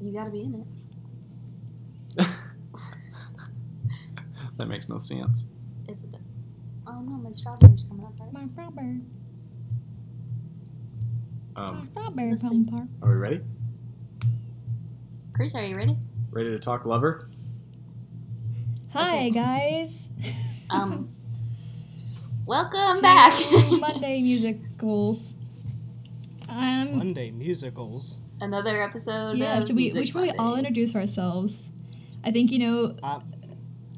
You gotta be in it. That makes no sense. Is it? Oh no, my strawberry's coming up, right? My strawberry, my Um, strawberry Let's plum see. part. are we ready? Chris, are you ready? Ready to talk lover? Hi guys. Um, welcome To back. Monday musicals. Um, Monday musicals. Another episode. yeah, of should we, we should probably all introduce ourselves. I think you know. Uh,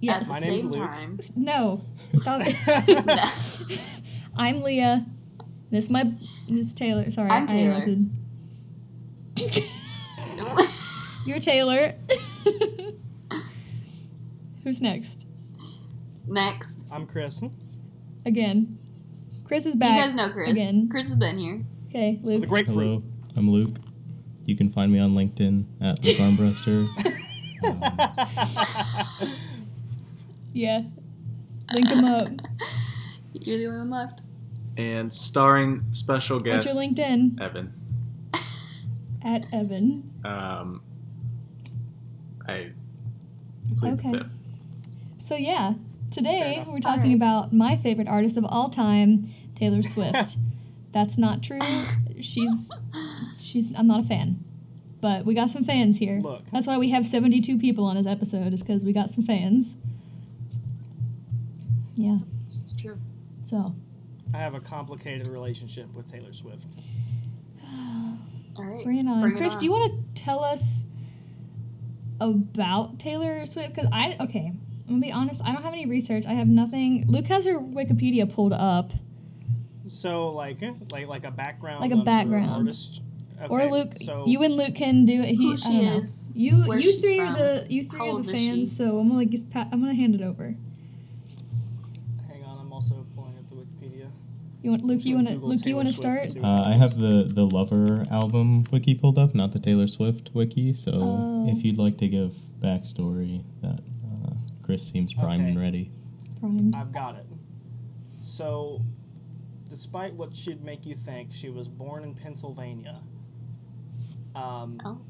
Yes. At My name's Luke. time. No. Stop it. I'm Leah. This my this is Taylor. Sorry, I'm Taylor. interrupted. You're Taylor. Who's next? Next. I'm Chris. Again. Chris is back. You guys know Chris. again. Chris has been here. Okay, The Luke. grapefruit. Hello, I'm Luke. You can find me on LinkedIn at Luke Armbruster. Yeah. Link him up. You're the only one left. And starring special guest. What's your LinkedIn? Evan. At Evan. Um, I Okay. fifth. So yeah, today we're talking Alright. about my favorite artist of all time, Taylor Swift. That's not true. She's she's I'm not a fan. But we got some fans here. Look. That's why we have 72 people on this episode is cuz we got some fans. Yeah. It's true. So, I have a complicated relationship with Taylor Swift. All right. bring it on. Bring it Chris, on. do you want to tell us about Taylor Swift cuz I okay, I'm going to be honest, I don't have any research. I have nothing. Luke has her Wikipedia pulled up. So like like like a background Like a on her background. artist. Or Luke, So you and Luke can do it. He, Who I she don't know. is, You, where's you she three are the you three are the fans. So I'm gonna just pa- I'm gonna hand it over. hang on, I'm also pulling up the Wikipedia. You want Luke? You want to Google Luke? You want to start? and see what Uh, I have the the Lover album wiki pulled up, not the Taylor Swift wiki. So Oh. if you'd like to give backstory, that uh, Chris seems primed and ready. Primed. I've got it. So, despite what should make you think, she was born in Pennsylvania. Um, Oh.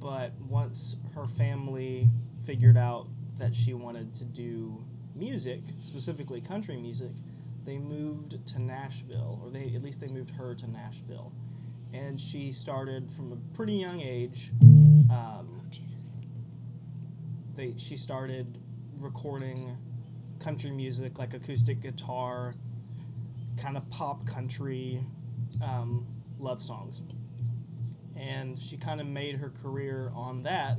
But once her family figured out that she wanted to do music, specifically country music, they moved to Nashville, or they at least they moved her to Nashville, and she started from a pretty young age. Um, they she started recording country music like acoustic guitar kind of pop country um, love songs and she kind of made her career on that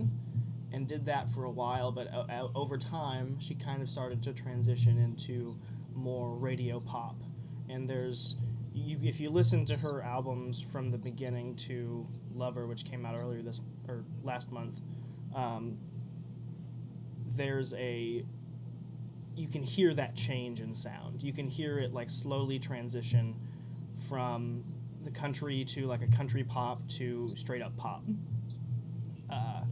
and did that for a while but o- o- over time she kind of started to transition into more radio pop and there's you, if you listen to her albums from the beginning to lover which came out earlier this or last month um, there's a you can hear that change in sound. You can hear it like slowly transition from the country to like a country pop to straight up pop. Uh,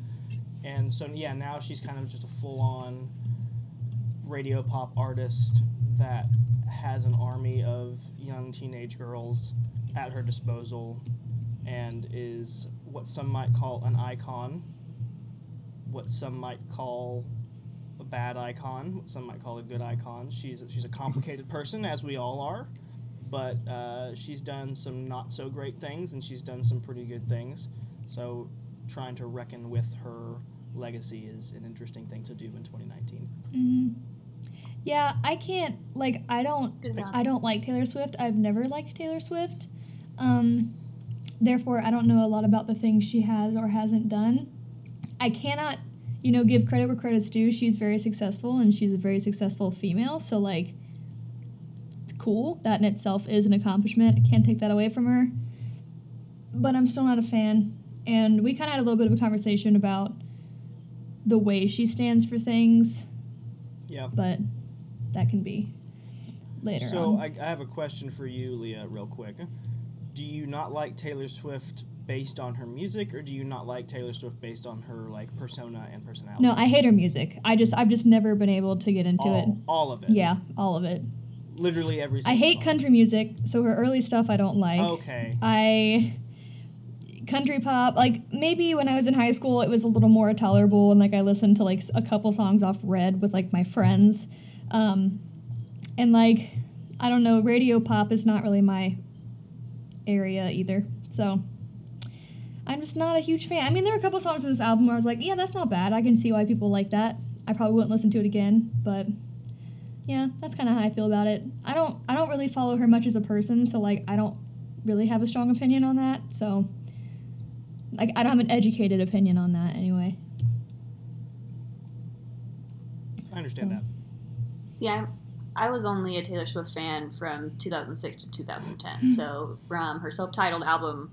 and so yeah, now she's kind of just a full on radio pop artist that has an army of young teenage girls at her disposal and is what some might call an icon, what some might call a bad icon, what some might call a good icon. She's she's a complicated person, as we all are, but uh, she's done some not so great things, and she's done some pretty good things. So, trying to reckon with her legacy is an interesting thing to do in 2019. hmm Yeah, I can't like I don't I don't like Taylor Swift. I've never liked Taylor Swift. Um, therefore, I don't know a lot about the things she has or hasn't done. I cannot, you know, give credit where credit's due. She's very successful and she's a very successful female. So like, cool. That in itself is an accomplishment. I can't take that away from her. But I'm still not a fan. And we kind of had a little bit of a conversation about the way she stands for things Yeah. but that can be later So. I, I have a question for you, Leah, real quick. Do you not like Taylor Swift based on her music, or do you not like Taylor Swift based on her like persona and personality? no, I hate her music. I just I've just never been able to get into it. all, all of it. Yeah, all of it. Literally every. I hate song. country music, so her early stuff I don't like. Okay. I country pop. Like maybe when I was in high school, it was a little more tolerable, and like I listened to like a couple songs off Red with like my friends, um, and like I don't know, radio pop is not really my area either. So I'm just not a huge fan. I mean, there were a couple songs in this album where I was like, yeah, that's not bad. I can see why people like that. I probably wouldn't listen to it again, but yeah, that's kind of how I feel about it. I don't I don't really follow her much as a person, so like I don't really have a strong opinion on that. So like I don't have an educated opinion on that anyway. I understand So- that. See, I, I was only a Taylor Swift fan from 2006 to 2010. so from her self-titled album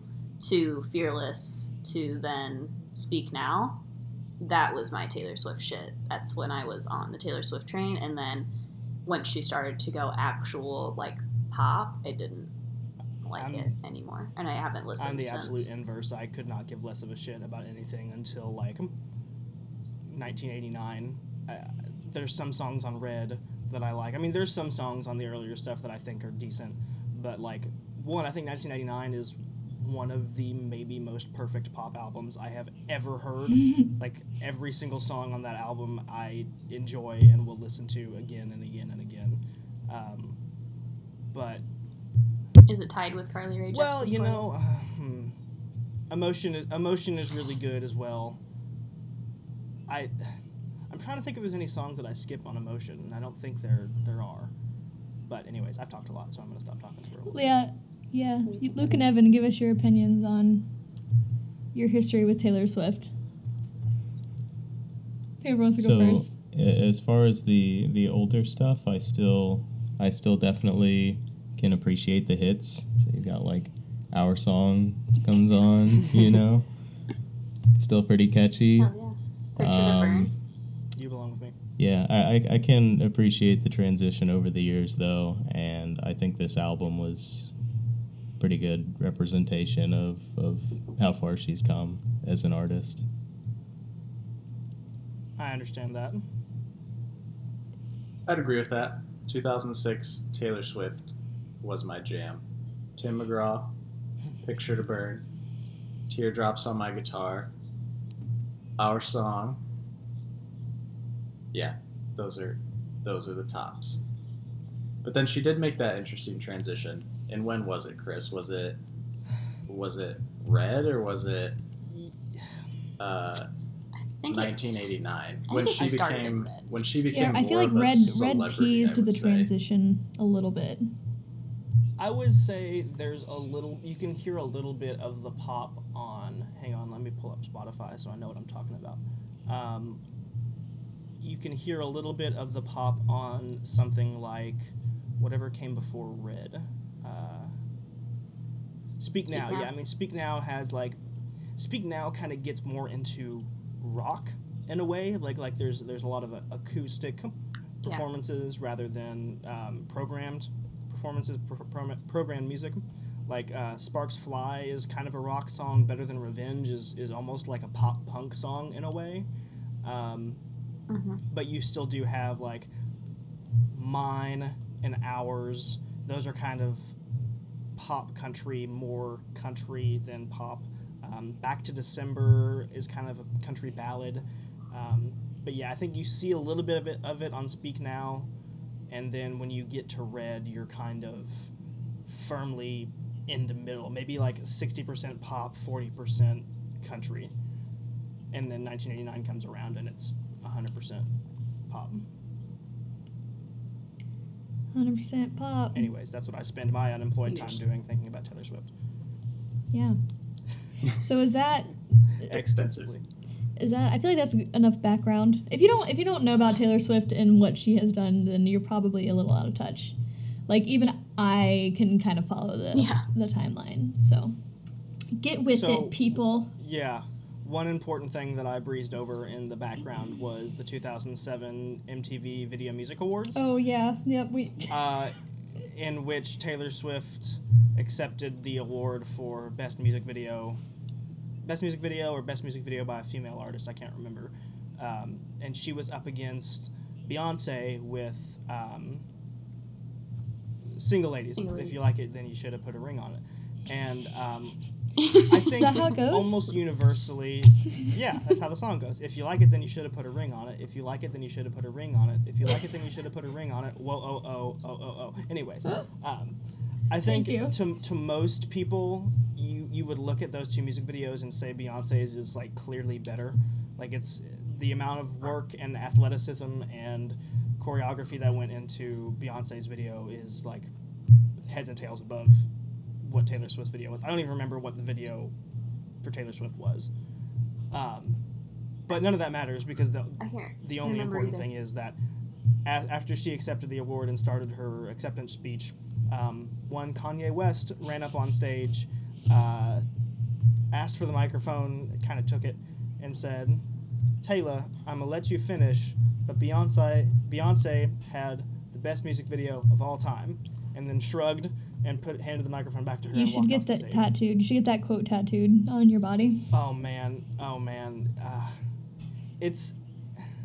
to Fearless to then Speak Now, that was my Taylor Swift shit. That's when I was on the Taylor Swift train, and then once she started to go actual like pop, I didn't like I'm- it anymore, and I haven't listened I'm the since. absolute inverse. I could not give less of a shit about anything until like 1989. Uh, there's some songs on Red that I like. I mean, there's some songs on the earlier stuff that I think are decent, but like one, I think 1999 is one of the maybe most perfect pop albums I have ever heard. like every single song on that album, I enjoy and will listen to again and again and again. Um, but Is it tied with Carly Rae Jepsen? well, you know, uh, hmm. emotion is emotion is really good as well. I, I'm trying to think if there's any songs that I skip on emotion, and I don't think there there are. But anyways, I've talked a lot, so I'm gonna stop talking for a little. bit. Yeah, yeah. You- Luke and Evan, give us your opinions on your history with Taylor Swift. Who wants to go So first? as far as the the older stuff, I still I still definitely can appreciate the hits. So you've got like our song comes on, you know, it's still pretty catchy. Hell yeah. Picture to burn. Um, You belong with me. Yeah, I, I, I can appreciate the transition over the years, though, and I think this album was pretty good representation of, of how far she's come as an artist. I understand that. I'd agree with that. 2006 Taylor Swift was my jam. Tim McGraw, Picture to Burn, Teardrops on My Guitar, Our Song. Yeah, those are those are the tops. But then she did make that interesting transition. And when was it, Chris? Was it was it Red or was it uh, I think 1989 I when think she it started in became Red. when she became Yeah, I feel like Red Red teased the say. transition a little bit. I would say there's a little. You can hear a little bit of the pop on. Hang on, let me pull up Spotify so I know what I'm talking about. Um, you can hear a little bit of the pop on something like whatever came before Red. Uh, Speak, Speak Now, Now. yeah. I mean, Speak Now has like, Speak Now kind of gets more into rock in a way. Like like there's there's a lot of acoustic performances rather than um, programmed performances, pro- pro- programmed music. Like uh, Sparks Fly is kind of a rock song. Better Than Revenge is, is almost like a pop punk song in a way. Um, Mhm. But you still do have like Mine and Ours. Those are kind of pop country, more country than pop. Um, Back to December is kind of a country ballad. Um, but yeah, I think you see a little bit of it of it on Speak Now, and then when you get to Red, you're kind of firmly in the middle, maybe like sixty percent pop, forty percent country, and then 1989 comes around and it's hundred percent pop. Hundred percent pop. Anyways, that's what I spend my unemployed time doing, thinking about Taylor Swift Yeah. So is that extensively. is that I feel like that's enough background. If you don't if you don't know about Taylor Swift and what she has done, then you're probably a little out of touch. Like even I can kind of follow the Yeah. the timeline. So get with So- it, people. Yeah. One important thing that I breezed over in the background was the 2007 MTV Video Music Awards, Oh yeah, yep. We uh, in which Taylor Swift accepted the award for Best Music Video, Best Music Video or Best Music Video by a female artist. I can't remember. Um, and she was up against Beyonce with um, Single Ladies. Single If you like it, then you should have put a ring on it. And um, I think that how it goes? almost universally, yeah, that's how the song goes. If you like it, then you should have put a ring on it. If you like it, then you should have put a ring on it. If you like it, then you should have put a ring on it. Whoa, oh, oh, oh, oh, oh. Anyways, um, I think to to most people, you you would look at those two music videos and say Beyonce's is like clearly better. Like it's the amount of work and athleticism and choreography that went into Beyonce's video is like heads and tails above what Taylor Swift's video was. I don't even remember what the video for Taylor Swift was. Um, but none of that matters because the the only important either. thing is that a- after she accepted the award and started her acceptance speech, um, one Kanye West ran up on stage, uh, asked for the microphone, kind of took it, and said, "Taylor, I'm gonna let you finish, but Beyonce Beyonce had the best music video of all time," and then shrugged and put handed the microphone back to her. You and should get off that tattooed. You should get that quote tattooed on your body. Oh man, oh man, uh, it's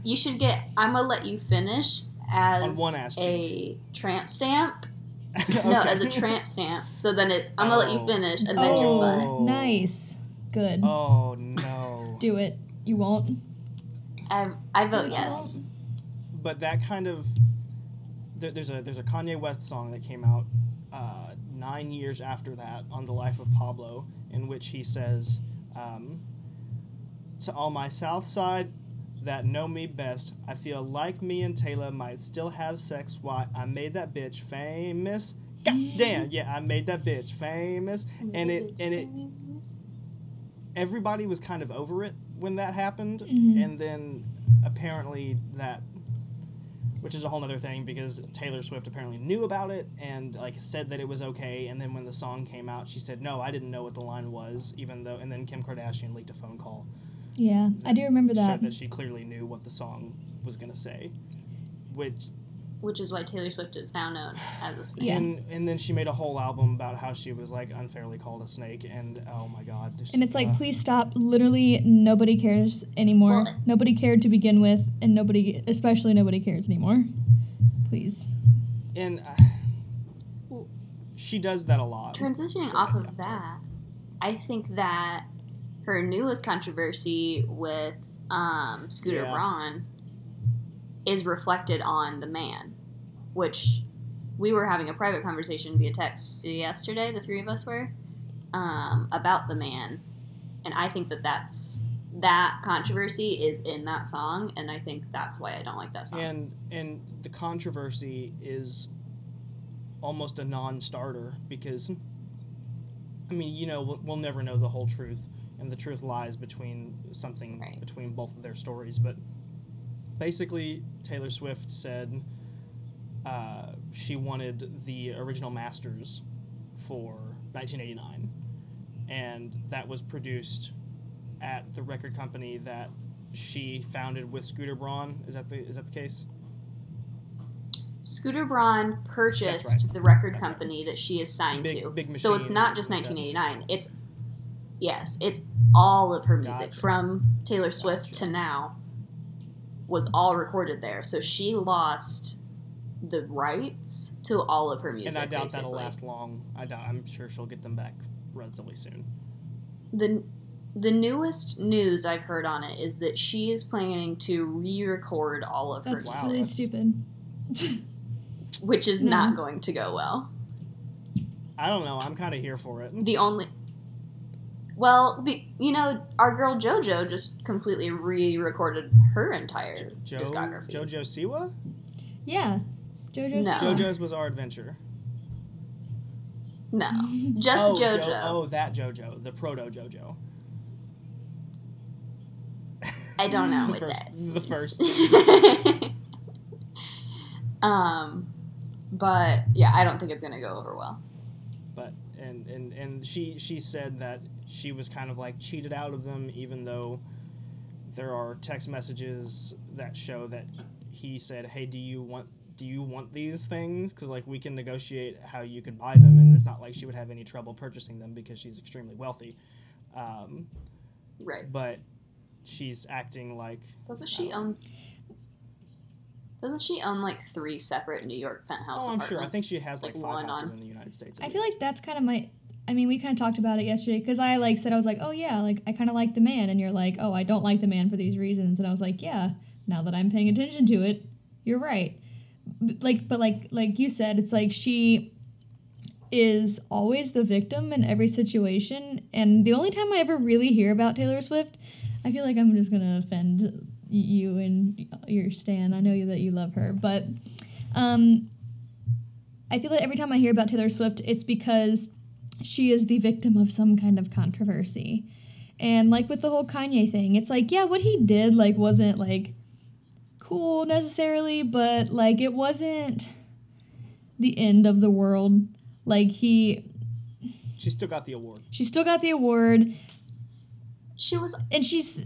You should get. I'm gonna let you finish as On one ass a tramp stamp. No, as a tramp stamp. So then it's I'm gonna let Oh. you finish, and then your butt. Oh. nice. Good. Oh no. Do it. You won't. I I vote Good yes. job. but that kind of there, there's a there's a Kanye West song that came out uh, nine years after that on the life of Pablo, in which he says, um, "To all my South Side that know me best, I feel like me and Taylor might still have sex. Why I made that bitch famous." God damn, yeah, I made that bitch famous, and it and it everybody was kind of over it when that happened, Mhm. and then apparently that, which is a whole other thing because Taylor Swift apparently knew about it and like said that it was okay, and then when the song came out, she said no, I didn't know what the line was, even though, and then Kim Kardashian leaked a phone call Yeah, I do remember that. showed that she clearly knew what the song was gonna say, which Which is why Taylor Swift is now known as a snake. Yeah. and and then she made a whole album about how she was like unfairly called a snake, and oh my god, just, And it's like, uh, please stop. Literally, nobody cares anymore. Well- nobody cared to begin with, and nobody, especially nobody cares anymore. Please. and uh, she does that a lot. Transitioning off of yeah. that, I think that her newest controversy with um, Scooter Yeah. Braun is reflected on the man, which we were having a private conversation via text yesterday. The three of us were um, about the man, and I think that that's that controversy is in that song, and I think that's why I don't like that song. and and the controversy is almost a non-starter because I mean, you know, we'll, we'll never know the whole truth, and the truth lies between something Right. between both of their stories. But basically, Taylor Swift said uh, she wanted the original masters for 1989, and that was produced at the record company that she founded with Scooter Braun. Is that the is that the case? Scooter Braun purchased right. the record That's right. company that she is signed Big- to. big so it's not just something like that. 1989. It's yes, it's all of her music Gotcha. from Taylor Swift Gotcha. to now was all recorded there. So she lost the rights to all of her music. and I doubt basically. that'll last long. I doubt. I'm sure she'll get them back relatively soon. The the newest news I've heard on it is that she is planning to re-record all of her That's Wow, music, really that's- stupid. which is No. not going to go well. I don't know. I'm kind of here for it. the only well be, you know our girl jojo just completely re-recorded her entire Jo- discography JoJo Siwa? Yeah. JoJo's. No. JoJo's Bizarre Adventure. no just oh, jojo Jo- oh, that JoJo, the proto JoJo. i don't know the with first, that the first. um but yeah i don't think it's gonna go over well but and and and she she said that she was kind of like cheated out of them even though there are text messages that show that he said hey do you want do you want these things because like we can negotiate how you could buy them and it's not like she would have any trouble purchasing them because she's extremely wealthy um, right but she's acting like doesn't she own doesn't she own like three separate new york penthouse oh i'm sure i think she has like, like five houses on- in the united states at I feel least. like that's kind of my. I mean, we kind of talked about it yesterday because I like said I was like, oh yeah, like I kind of like the man, and you're like, oh, I don't like the man for these reasons, and I was like, yeah, now that I'm paying attention to it, you're right. Like, but like like you said, it's like she is always the victim in every situation, and the only time I ever really hear about Taylor Swift, I feel like I'm just gonna offend you and your Stan. I know that you love her, but um, I feel like every time I hear about Taylor Swift, it's because she is the victim of some kind of controversy. And like with the whole Kanye thing, it's like, yeah, what he did like wasn't like cool necessarily, but like it wasn't the end of the world. Like he She still got the award. she still got the award She was and she's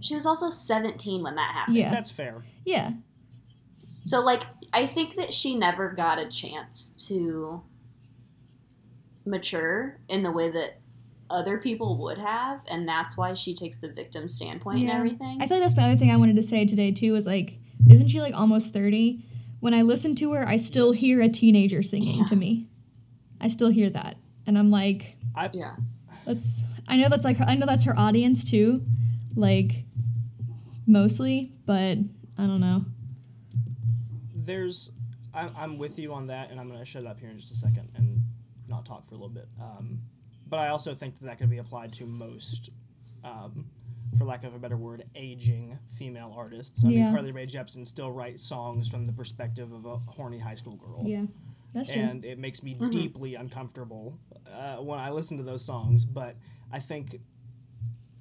she was also 17 when that happened. yeah. That's fair. Yeah. So like I think that she never got a chance to mature in the way that other people would have and that's why she takes the victim standpoint Yeah. and everything. I feel like that's the other thing I wanted to say today too was like, isn't she like almost 30? When I listen to her, I still Yes. hear a teenager singing Yeah. to me. I still hear that. And I'm like, I yeah. That's I know that's like her, I know that's her audience too, like mostly, but I don't know. there's I'm, I'm with you on that and i'm going to shut up here in just a second and not talk for a little bit um, but i also think that that could be applied to most um, for lack of a better word aging female artists i Yeah. mean carly rae jepsen still writes songs from the perspective of a horny high school girl Yeah, that's true. and it makes me deeply uncomfortable uh, when I listen to those songs. But I think,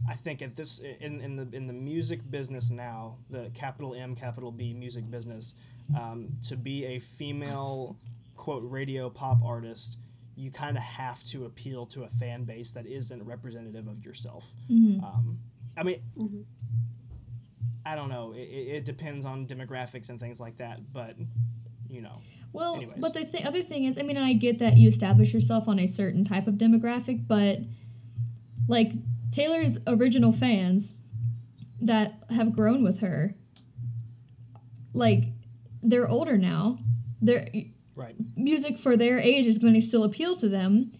I think at this in, in the in the music business now, the capital M capital B music business, um, to be a female quote radio pop artist, you kind of have to appeal to a fan base that isn't representative of yourself. Mhm. Um, I mean. Mhm. I don't know. It, it depends on demographics and things like that, but you know, Well, anyways. but the th- other thing is, I mean, I get that you establish yourself on a certain type of demographic, but like Taylor's original fans that have grown with her, like they're older now. Their right? music for their age is going to still appeal to them,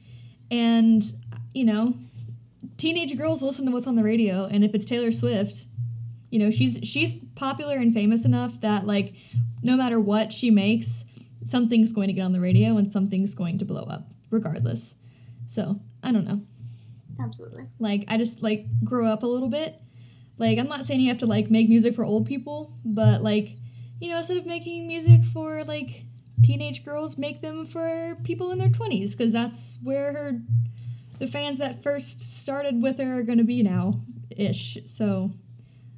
and you know, teenage girls listen to what's on the radio, and if it's Taylor Swift, you know, she's she's popular and famous enough that like no matter what she makes, something's going to get on the radio and something's going to blow up regardless. So, I don't know. Absolutely. Like I just like grow up a little bit. Like I'm not saying you have to like make music for old people, but like, you know, instead of making music for like teenage girls, make them for people in their 20s because that's where her the fans that first started with her are going to be now ish. So,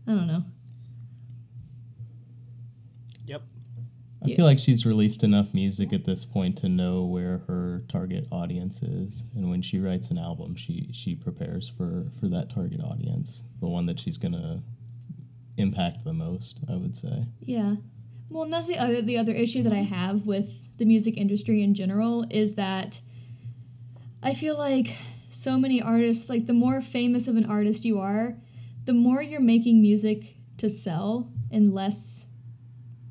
I don't know. Yep. I Yeah. feel like she's released enough music at this point to know where her target audience is, and when she writes an album, she she prepares for for that target audience, the one that she's gonna impact the most. I would say. Yeah. Well, and that's the other the other issue that I have with the music industry in general is that I feel like so many artists, like the more famous of an artist you are, the more you're making music to sell and less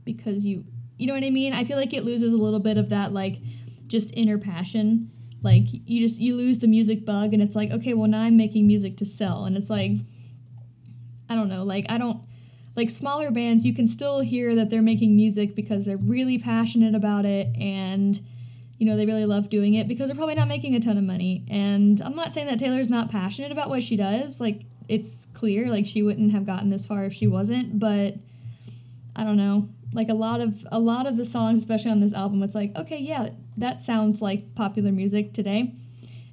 because you you know what I mean? I feel like it loses a little bit of that like just inner passion. Like you just you lose the music bug and it's like, okay, well now I'm making music to sell and it's like I don't know, like I don't like smaller bands you can still hear that they're making music because they're really passionate about it and you know they really love doing it because they're probably not making a ton of money. And i'm not saying that taylor's not passionate about what she does. Like it's clear like she wouldn't have gotten this far if she wasn't but i don't know. Like a lot of a lot of the songs especially on this album it's like okay yeah that sounds like popular music today.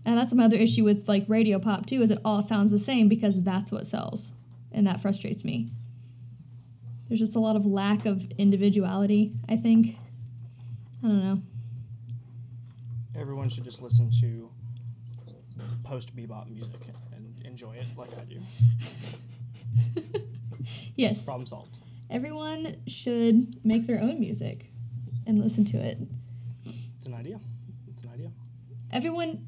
And that's another issue with like radio pop too is it all sounds the same because that's what sells. And that frustrates me there's just a lot of lack of individuality i think i don't know Everyone should just listen to post bebop music and enjoy it like I do. yes Problem solved. everyone should make their own music and listen to it It's an idea. It's an idea. everyone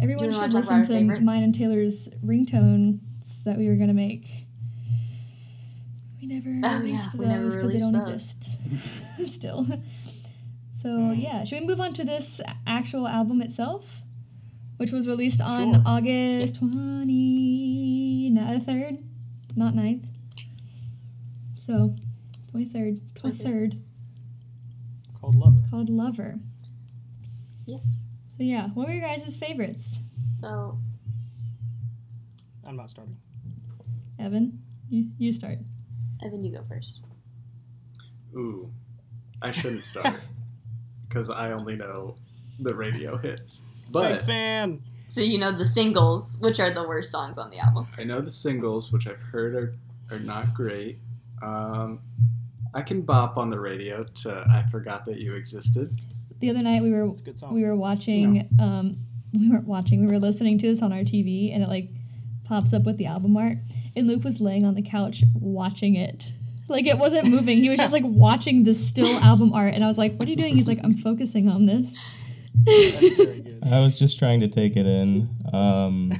everyone should listen to favorites? mine and taylor's ringtones that we were going to make we never Oh, yeah, released those because they don't those. exist still so mm. yeah should we move on to this actual album itself which was released on Sure. August 20, no, 3rd, not 9th. So, 23rd, 23rd, Called Lover. called Lover. Yes. So, yeah, what were your guys' favorites? So I'm not starting. Evan, you, you start. Evan, you go first. Ooh, I shouldn't start because I only know the radio hits. But Fake fan. So you know the singles, which are the worst songs on the album. I know the singles, which I've heard are, are not great. Um, I can bop on the radio to "I Forgot That You Existed." The other night we were a good song. we were watching um we weren't watching we were listening to this on our tv and it like pops up with the album art and luke was laying on the couch watching it like it wasn't moving he was just like watching the still album art and i was like what are you doing he's like i'm focusing on this That's very good. I was just trying to take it in. Um,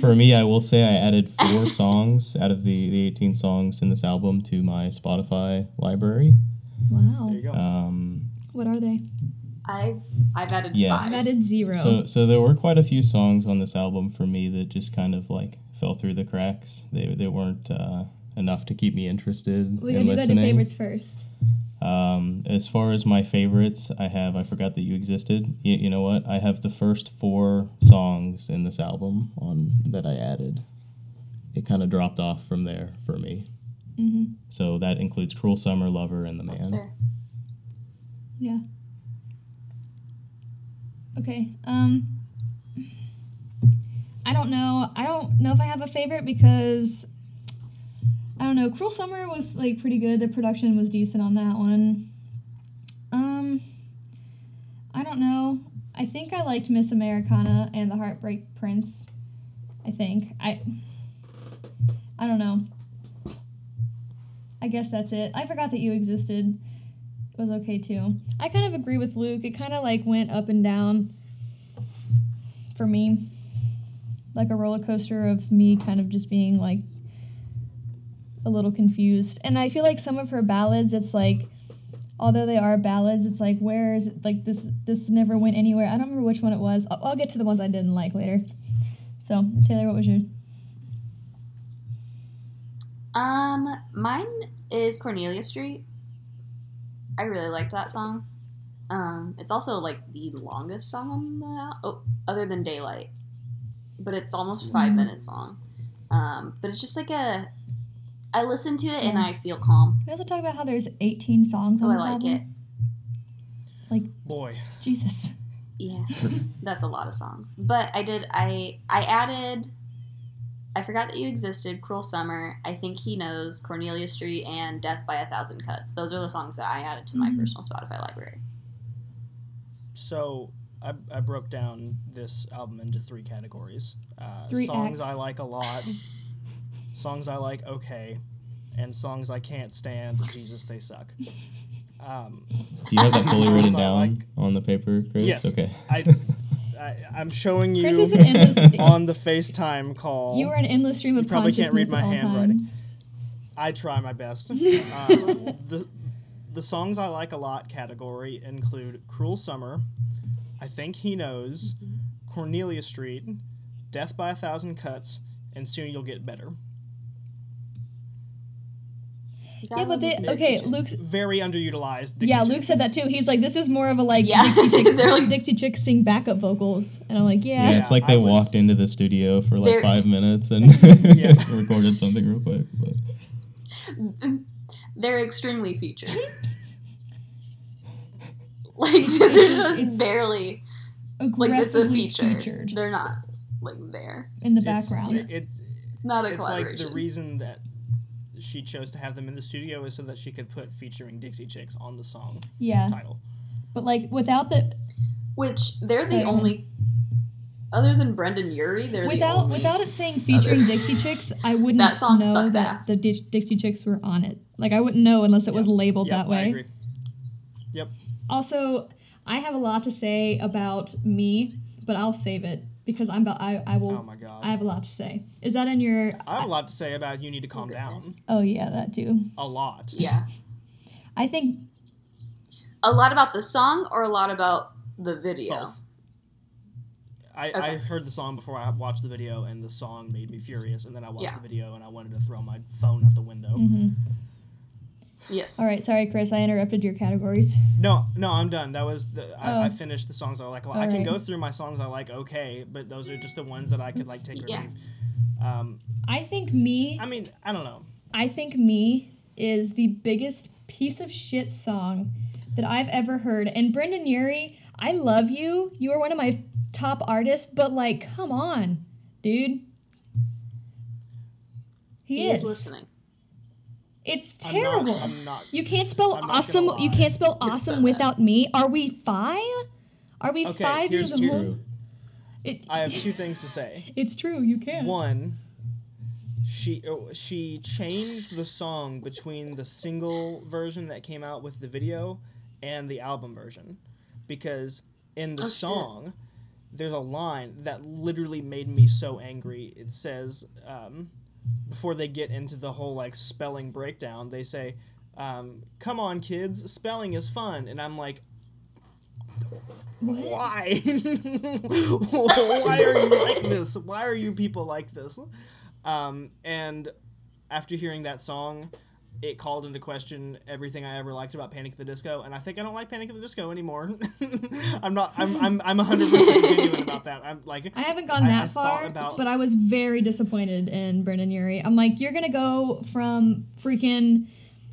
for me, I will say I added four songs out of the, the 18 songs in this album to my Spotify library. wow There you go. Um, what are they I've I've added Yeah. i've added zero so, so there were quite a few songs on this album for me that just kind of like fell through the cracks. They, they weren't uh, enough to keep me interested we in gotta do listening. favorites first Um, as far as my favorites, I have I forgot that you existed. You, you know what? I have the first four songs in this album on that I added. It kind of dropped off from there for me. mm-hmm. So that includes "Cruel Summer," "Lover," and "The That's Man." fair. yeah okay um i don't know i don't know if i have a favorite because I don't know. Cruel Summer was like pretty good. The production was decent on that one. Um, I don't know. I think I liked Miss Americana and the Heartbreak Prince. I think I. I don't know. I guess that's it. I forgot that you existed. Was okay too. I kind of agree with Luke. It kind of like went up and down for me. Like a roller coaster of me kind of just being like a little confused. And I feel like some of her ballads, it's like, although they are ballads, it's like, where is it? Like, this this never went anywhere. I don't remember which one it was. I'll, I'll get to the ones I didn't like later. So, Taylor, what was your. Um, mine is Cornelia Street. I really liked that song. Um, it's also like the longest song on the al- oh, other than Daylight, but it's almost 5 Mhm. minutes long. Um, but it's just like a. I listen to it and I feel calm, Can we also talk about how there's 18 songs so on I this like album? it. Like boy, Jesus. Yeah, that's a lot of songs. But I did. I I added. I forgot that you existed. Cruel Summer. I think he knows Cornelia Street and Death by a Thousand Cuts. Those are the songs that I added to my Mhm. personal Spotify library. so I, I broke down this album into three categories. Uh, Three songs acts. I like a lot, songs I like okay, and songs I can't stand. Jesus, they suck. Um, Do you have that fully written down like. on the paper, Chris? Yes. Okay. I, I I'm showing you Chris is an endless. on the FaceTime call. you are an endless stream of You probably can't read my handwriting. times. I try my best. um, the the songs I like a lot category include "Cruel Summer," "I Think He Knows," "Cornelia Street," "Death by a Thousand Cuts," and "Soon You'll Get Better." You Yeah, but they okay. Luke's Very underutilized. Dixie yeah. Chicks. Luke said that too. He's like, this is more of a like Yeah. Dixie Chick, They're like- Dixie Chicks sing backup vocals, and I'm like, yeah. Yeah, it's like I they was- walked into the studio for like five minutes and recorded something real quick. But. They're extremely featured. like they're just It's barely like it's a feature. featured They're not like there. in the background. It's It's not a it's like the reason that she chose to have them in the studio is so that she could put featuring Dixie Chicks on the song yeah, title. but like without the Which they're the Sorry, go ahead. only, other than Brendon Urie, they're the without only. without it saying featuring Dixie Chicks, I wouldn't That song know sucks that ass. the Dix- Dixie Chicks were on it. Like I wouldn't know unless it was labeled Yep, that way. I agree. Also, I have a lot to say about me, but I'll save it because I'm about I, I will Oh my god. I have a lot to say. Is that in your I have a lot to say about you need to calm down. Oh yeah, that too. A lot. yeah, I think a lot about the song or a lot about the video. Both. I, I heard the song before I watched the video, and the song made me furious. And then I watched Yeah. the video, and I wanted to throw my phone out the window. hmm Yes. All right, sorry, Chris. I interrupted your categories. No, no, I'm done. That was the I, I Oh. finished the songs I like. I All can right. go through my songs I like, okay, but those are just the ones that I could like take or Yeah. leave. Um, I think me. I mean, I don't know. I think me is the biggest piece of shit song that I've ever heard. And Brendon Urie, I love you. You are one of my top artists, but like, come on, dude. He, He is. is listening. It's I'm terrible. not. I'm not. you can't spell I'm awesome. You can't spell You've awesome said without me. Are we five? Are we Okay, five here's- years old? It, I have two things to say. it's true. You can. One, she oh, she changed the song between the single version that came out with the video and the album version, because in the Oh, shit. song, there's a line that literally made me so angry. It says, um, before they get into the whole like spelling breakdown, they say, um, "Come on, kids, spelling is fun," and I'm like. Why? Why are you like this? Why are you people like this? Um, and after hearing that song, it called into question everything I ever liked about Panic at the Disco, and I think I don't like Panic at the Disco anymore. I'm not. I'm. I'm. I'm 100 percent genuine about that. I'm like. I haven't gone I- that I far, about- but I was very disappointed in Brendon Urie. I'm like, you're gonna go from freaking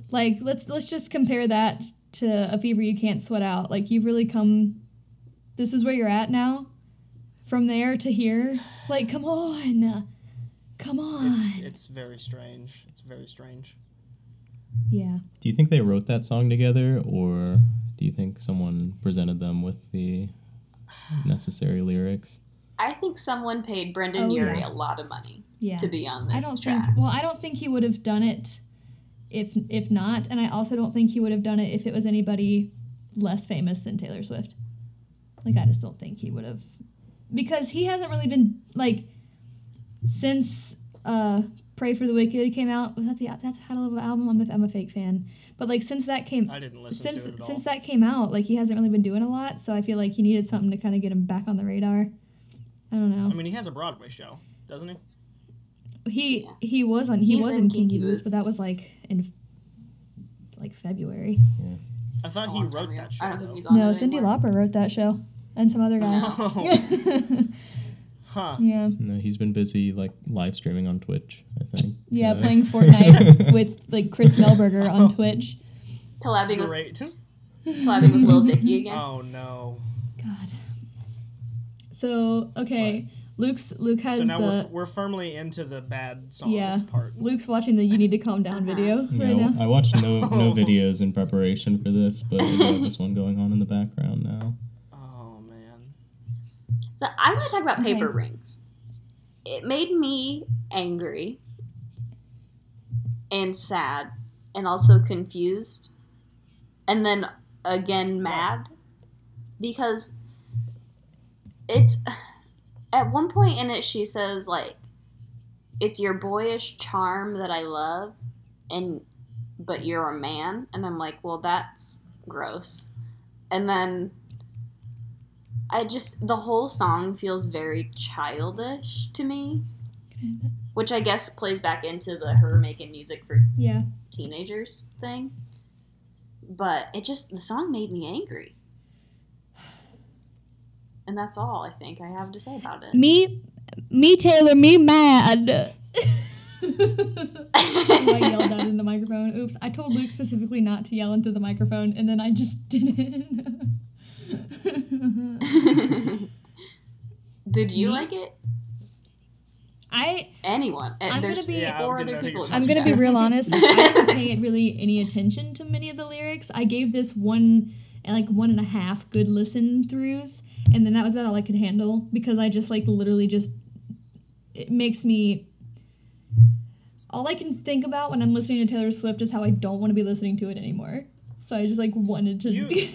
like let's let's just compare that to a fever you can't sweat out. Like you've really come. This is where you're at now. From there to here, like come on, come on. It's. It's very strange. It's very strange. Yeah, Do you think they wrote that song together, or do you think someone presented them with the necessary lyrics? I think someone paid Brendon Oh, Urie yeah. a lot of money yeah. to be on this I don't track. think. Well, I don't think he would have done it if if not, and I also don't think he would have done it if it was anybody less famous than Taylor Swift. Like I just don't think he would have, because he hasn't really been like since uh "Pray for the Wicked" came out. Was that the that's a hell of an album? I'm a, I'm a fake fan, but like since that came I didn't listen since to it at all. since that came out, like he hasn't really been doing a lot. So I feel like he needed something to kind of get him back on the radar. I don't know. I mean, he has a Broadway show, doesn't he? He Yeah. he was on he He's was in in Kinky Kinky Boots, but that was like in like February. Yeah. I thought A he wrote that show. I don't think he's on No, it Cyndi anymore. Lauper wrote that show, and some other guy. Oh, huh. yeah, No, he's been busy like live streaming on Twitch. I think. yeah, Uh, playing Fortnite with like Chris Melberger on Twitch. collabing with Great. collabing with Lil Dicky again. Oh no. God. So okay, Luke's Luke has So now we're, f- we're firmly into the bad songs yeah. part. Luke's watching the "You Need to Calm Down" Uh-huh. video Yeah, right now. I watched no no videos in preparation for this, but we got this one going on in the background now. So I want to talk about Okay. paper rings. It made me angry and sad and also confused and then again mad because it's at one point in it she says like it's your boyish charm that I love and but you're a man and I'm like well that's gross and then I just the whole song feels very childish to me, which I guess plays back into the her making music for Yeah, teenagers thing. But it just the song made me angry. And that's all I think I have to say about it. me, me Taylor, me mad. I yelled that in the microphone. Oops, I told Luke specifically not to yell into the microphone, and then I just didn't. Did you Me? like it? I Anyone? Uh, I'm gonna be- Yeah, I four other know who you people. I'm gonna be real honest. I didn't pay really any attention to many of the lyrics. I gave this one like one and a half good listen throughs, and then that was about all I could handle because I just like literally just it makes me. All I can think about when I'm listening to Taylor Swift is how I don't want to be listening to it anymore. So I just like wanted to. You-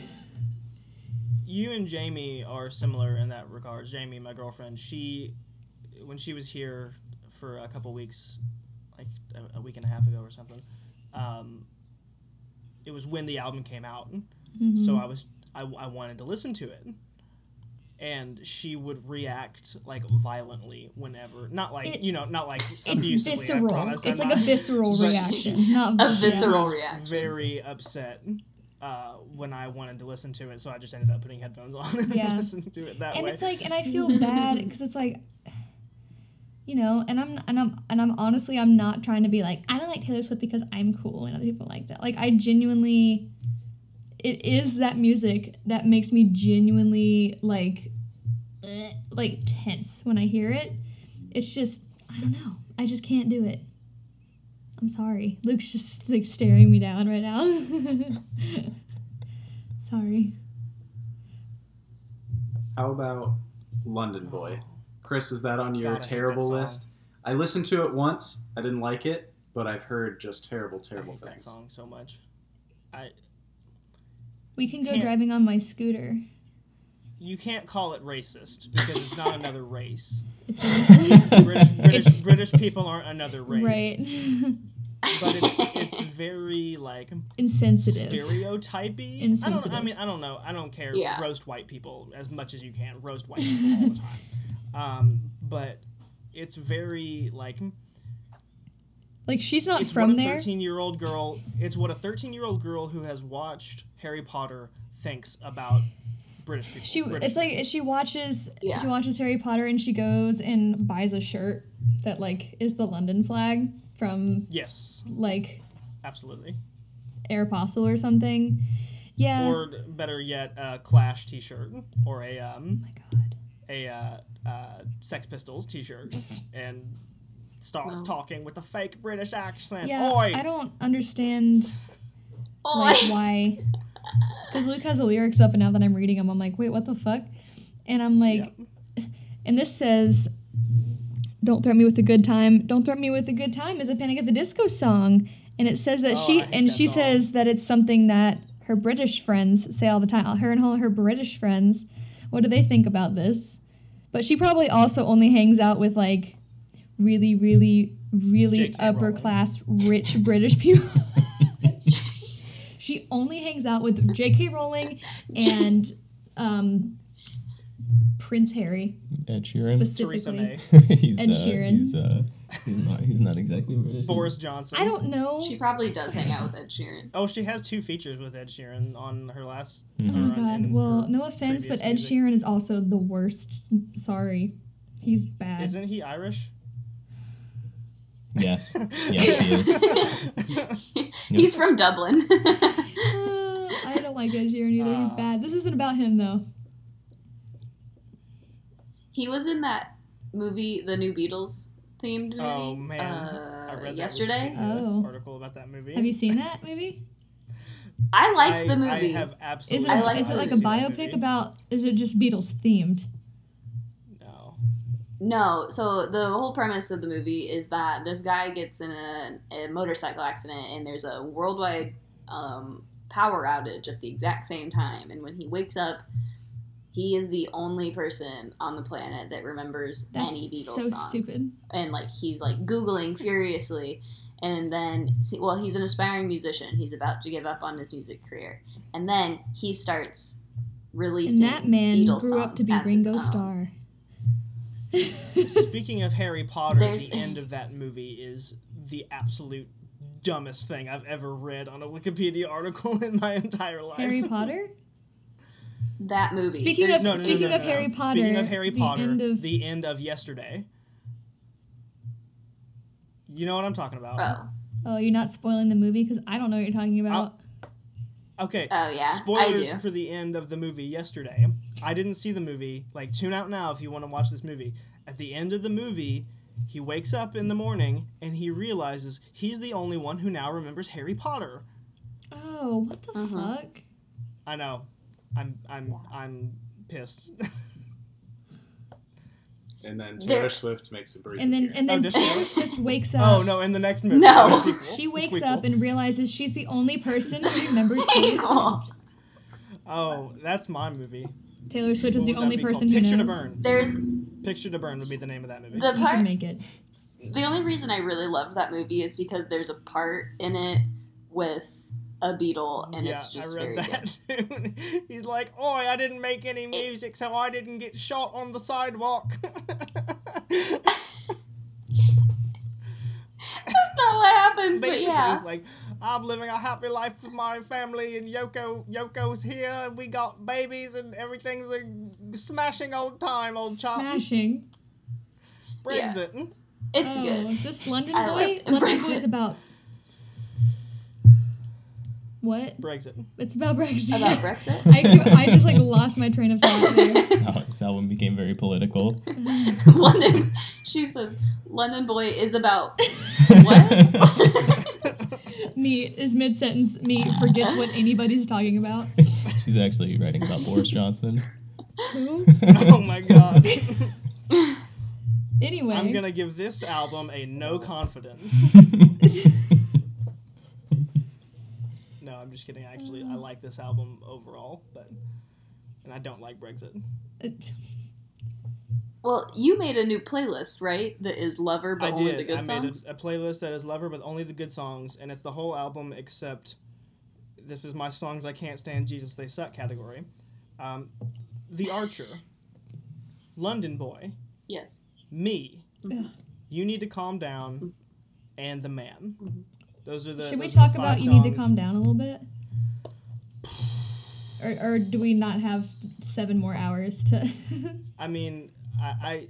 You and Jamie are similar in that regard. Jamie, my girlfriend, she, when she was here for a couple weeks, like a, a week and a half ago or something, um, it was when the album came out. Mhm. So I was, I, I wanted to listen to it. and she would react like violently whenever, not like It- you know, not like It's abusively. Visceral. It's I'm like a visceral reaction, not A visceral reaction. Very upset uh, when I wanted to listen to it, so I just ended up putting headphones on and Yeah. listening to it that and way. And it's like and i feel bad because it's like you know and i'm and i'm and i'm honestly i'm not trying to be like i don't like taylor swift because i'm cool and other people like that like i genuinely it is that music that makes me genuinely like eh, like tense when i hear it it's just i don't know i just can't do it i'm sorry luke's just like staring me down right now sorry How about London Boy? Oh. Chris, is that on your God, I hate that terrible song. list? I listened to it once. I didn't like it, but I've heard just terrible, terrible I terrible hate that song so much. I we can go Can't- driving on my scooter you can't call it racist because it's not another race. British British, British people aren't another race. right. But it's it's very like Insensitive. stereotypy. I don't. I mean, I don't know. I don't care. Yeah. Roast white people as much as you can. Roast white people all the time. Um, but it's very like Like she's not it's from what a thirteen year old girl. It's what a thirteen year old girl who has watched Harry Potter thinks about British people. She British it's like she watches Yeah. she watches Harry Potter and she goes and buys a shirt that like is the London flag from yes, like absolutely. Aeropostale or something. Yeah. Or better yet, a Clash T-shirt or a oh um my god. a uh, uh, Sex Pistols T-shirt and starts Wow. talking with a fake British accent. Yeah. Oi! I don't understand Oh, like why because Luke has the lyrics up and now that I'm reading them I'm like wait what the fuck? And I'm like and this says don't threaten me with a good time. Don't threaten me with a good time is a panic at the disco song. And it says that Oh, she and that she song. says that it's something that her british friends say all the time. Her and all her british friends what do they think about this? But she probably also only hangs out with like really really really upper Rowling. class rich british people only hangs out with J.K. Rowling and um, Prince Harry Ed Sheeran. Teresa specifically. May, he's, Ed uh, Sheeran. He's, uh, he's not. He's not exactly British. Boris Johnson. I don't know. She probably does hang out with Ed Sheeran. Oh, she has two features with Ed Sheeran on her last. Oh Mhm. my god. Well, no offense, but Ed music. Sheeran is also the worst. Sorry, he's bad. Isn't he Irish? Yes. Yes, he is. He's from Dublin. I don't like Ed Sheeran either. he's Uh. bad. This isn't about him though. he was in that movie, the new Beatles themed movie. Oh man, uh, I read that yesterday. Oh. article about that movie. Have you seen that movie? I liked I, the movie. I have Is absolutely. it, I like is it like a biopic about? Is it just Beatles themed? No. No, so the whole premise of the movie is that this guy gets in a, a motorcycle accident and there's a worldwide um, power outage at the exact same time. And when he wakes up, he is the only person on the planet that remembers That's any Beatles so songs. stupid. And like he's like googling furiously, and then well, he's an aspiring musician. He's about to give up on his music career, and then he starts And releasing that man Beatles grew up to be songs as his Ringo own. Starr. Speaking of Harry Potter, There's- the end of that movie is the absolute dumbest thing I've ever read on a Wikipedia article in my entire life. Harry Potter. That movie. Speaking There's- of- No, no, no, Speaking no, of no, Harry. Potter, Speaking of Harry the Potter, end of- the end of yesterday. You know what I'm talking about. oh, Oh, you're not spoiling the movie because I don't know what you're talking about. Okay. oh yeah, Spoilers I do. for the end of the movie yesterday. I didn't see the movie. Like, tune out now if you want to watch this movie. At the end of the movie, he wakes up in the morning and he realizes he's the only one who now remembers Harry Potter. Oh, what the Mhm. fuck? I know. I'm I'm I'm pissed. And then There- Taylor Swift makes a brief And then appearance. and Oh, then does she? Taylor Swift wakes up. oh no! In the next movie, No. the sequel, She wakes up and realizes she's the only person who remembers Taylor Swift. Oh, that's my movie. Taylor Swift What is the only be called? person who Picture knows. to Burn. There's Picture to Burn would be the name of that movie. the You should part. make it. The only reason I really loved that movie is because there's a part in it with a beetle and yeah, it's just I very read good. that too. He's like, "Oi, I didn't make any music, so I didn't get shot on the sidewalk." That's not what happens, but Basically, yeah. he's like, "I'm living a happy life with my family, and Yoko, Yoko's here, and we got babies, and everything's a smashing old time, old chop." Smashing. Brexit. It's oh, good. Is this London Boy? like London Brexit. Boy is about what? Brexit. It's about Brexit. About Brexit? I, I just like lost my train of thought there. Alex album became very political. London. She says, London Boy is about what? Me is mid sentence. Me forgets what anybody's talking about. She's actually writing about Boris Johnson. Who? oh my god. Anyway, I'm gonna give this album a no confidence. No, I'm just kidding. Actually, I like this album overall, but and I don't like Brexit. Uh, It- well, you made a new playlist, right? That is Lover, but I only did. the good I songs. made a, a playlist that is Lover, but only the good songs, and it's the whole album except this is my songs I can't stand. Jesus, they suck category. Um, the Archer, London Boy, Yes. Me, Ugh. You Need to Calm Down, and The Man. Those are the. Should we those are talk about five you need to calm down a little bit? Or, or do we not have seven more hours to? I mean, I, I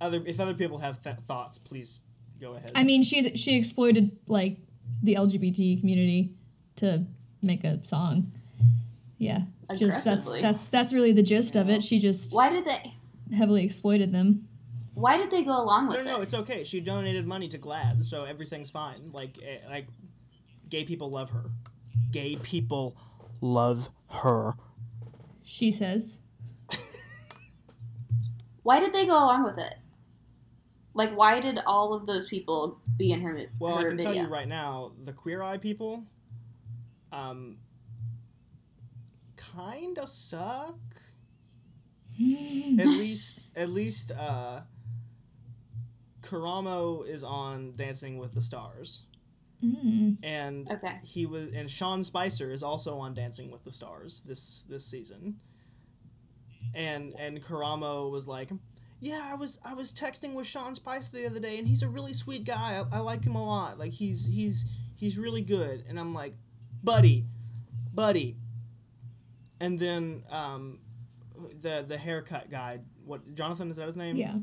other if other people have th- thoughts, please go ahead. I mean, she's she exploited like the LGBT community to make a song. Yeah, just that's that's that's really the gist of it. She just Why did they? heavily exploited them. Why did they go along with it? no, no, it? it's okay. She donated money to GLAAD, so everything's fine. Like, eh, like, gay people love her. Gay people love her. She says. Why did they go along with it? Like, why did all of those people be in her? Well, her I can tell you right now, the Queer Eye people, um, kind of suck. at least, at least, uh, Karamo is on Dancing with the Stars, Mm. and Okay. he was, and Sean Spicer is also on Dancing with the Stars this this season. And and Karamo was like, yeah, I was I was texting with Sean Spicer the other day, and he's a really sweet guy. I, I like him a lot. Like he's he's he's really good. And I'm like, buddy, buddy. And then um, the the haircut guy, what Jonathan is that his name? Yeah.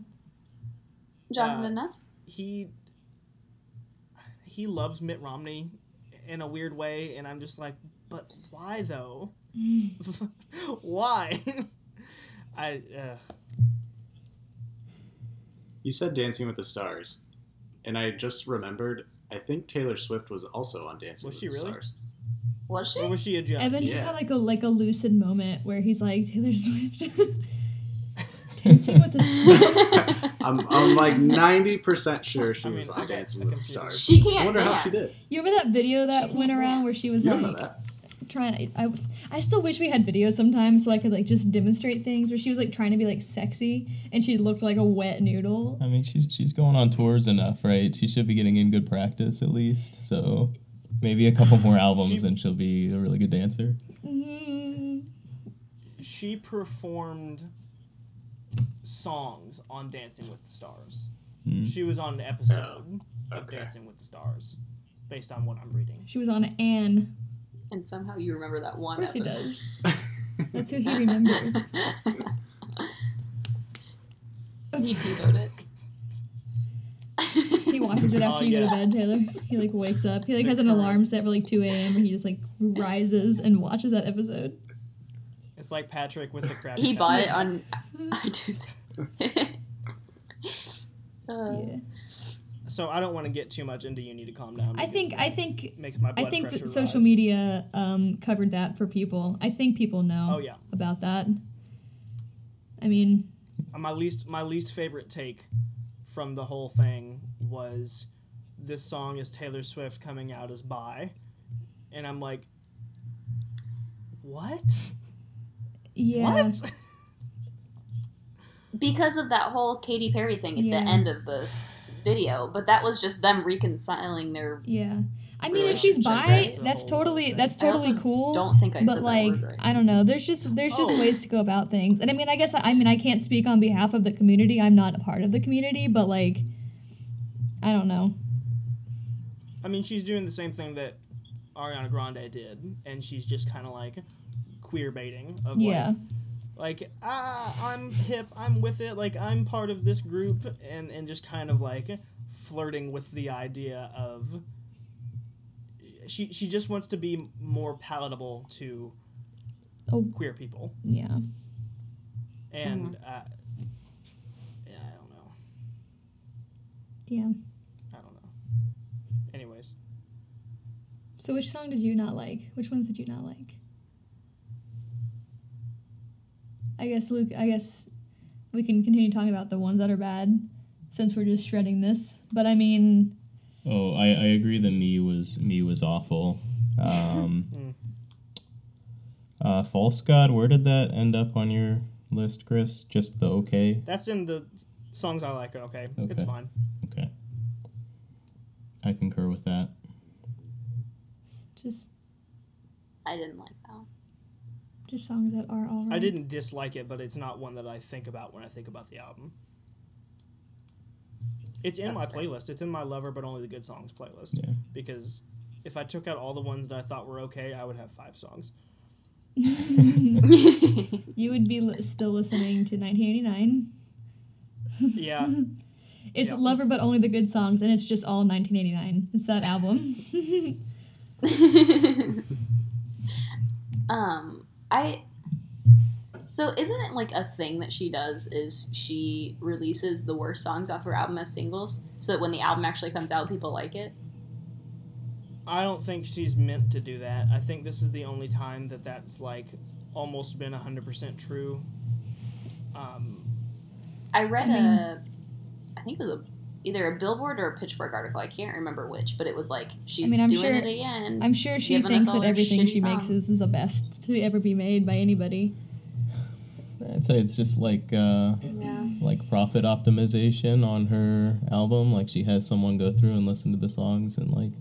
Jonathan uh, Ness. He he loves Mitt Romney in a weird way, and I'm just like, but why though? why? I uh, You said Dancing with the Stars, and I just remembered. I think Taylor Swift was also on Dancing Was with she the really? Stars. Was she? or was she a judge? Evan just had like a like a lucid moment where he's like Taylor Swift. Dancing with the Stars. I'm, I'm like ninety percent sure she I mean, was on got- Dancing with the. Stars. she can't I wonder how she did. You remember that video that went around where she was You like that. Trying to, I, I still wish we had videos sometimes so I could like just demonstrate things where she was like trying to be like sexy and she looked like a wet noodle. I mean, she's she's going on tours enough, right? She should be getting in good practice at least. So maybe a couple more albums She- and she'll be a really good dancer. Mm, she performed songs on Dancing with the Stars. Hmm. She was on an episode of okay. Dancing with the Stars, based on what I'm reading. she was on Anne. And somehow you remember that one. Of course he does. That's who he remembers. he TiVoed it. He watches it after Oh, you go to bed, Taylor. He like wakes up. He like has an alarm set for like 2 a.m. and he just like rises and watches that episode. It's like Patrick with the Krabby he Patty. bought it on iTunes. uh, Yeah. So I don't want to get too much into. You need to calm down. I think I think makes my blood I think that social rise. media um, covered that for people. I think people know Oh yeah. about that. I mean, Uh, my least my least favorite take from the whole thing was this song is Taylor Swift coming out as bi, and I'm like, what? yeah. What? because of that whole Katy Perry thing at Yeah. the end of the video, but that was just them reconciling their. Yeah. I mean, if she's Check bi, that. It's that's totally that's I also totally cool. Don't think I but said like that word right. I don't know. There's just there's just Oh. ways to go about things. And I mean, I guess I mean I can't speak on behalf of the community. I'm not a part of the community, but like I don't know. I mean, she's doing the same thing that Ariana Grande did, and she's just kind of like queer baiting of Yeah. like, like ah, I'm hip, I'm with it, like I'm part of this group, and and just kind of like flirting with the idea of she she just wants to be more palatable to Oh. queer people, Yeah. and uh, yeah, I don't know, Yeah. I don't know. Anyways, So which song did you not like? Which ones did you not like? I guess Luke. I guess we can continue talking about the ones that are bad, since we're just shredding this. But I mean, Oh, I, I agree that me was me was awful. Um, Mm. uh, False God, where did that end up on your list, Chris? Just the okay? that's in the songs I like. Okay, it's fine. Okay. I concur with that. just I didn't like that. One. just songs that are all right. I didn't dislike it, but it's not one that I think about when I think about the album. It's in That's my fair. playlist. It's in my Lover But Only the Good Songs playlist. Yeah. Because if I took out all the ones that I thought were okay, I would have five songs. You would be li- still listening to 1989. Yeah. It's Yeah. Lover, but only the good songs, and it's just all 1989. It's that album. um, I. So isn't it like a thing that she does? Is she releases the worst songs off her album as singles, so that when the album actually comes out, people like it? I don't think she's meant to do that. I think this is the only time that that's like almost been 100% true. Um, I read I mean- a, I think it was a, either a Billboard or a Pitchfork article. I can't remember which, but it was like she's mean, I'm doing sure- it again. I'm sure she thinks that everything shitty she makes songs. is the best to ever be made by anybody. I'd say it's just like uh, yeah. like profit optimization on her album. Like she has someone go through and listen to the songs and like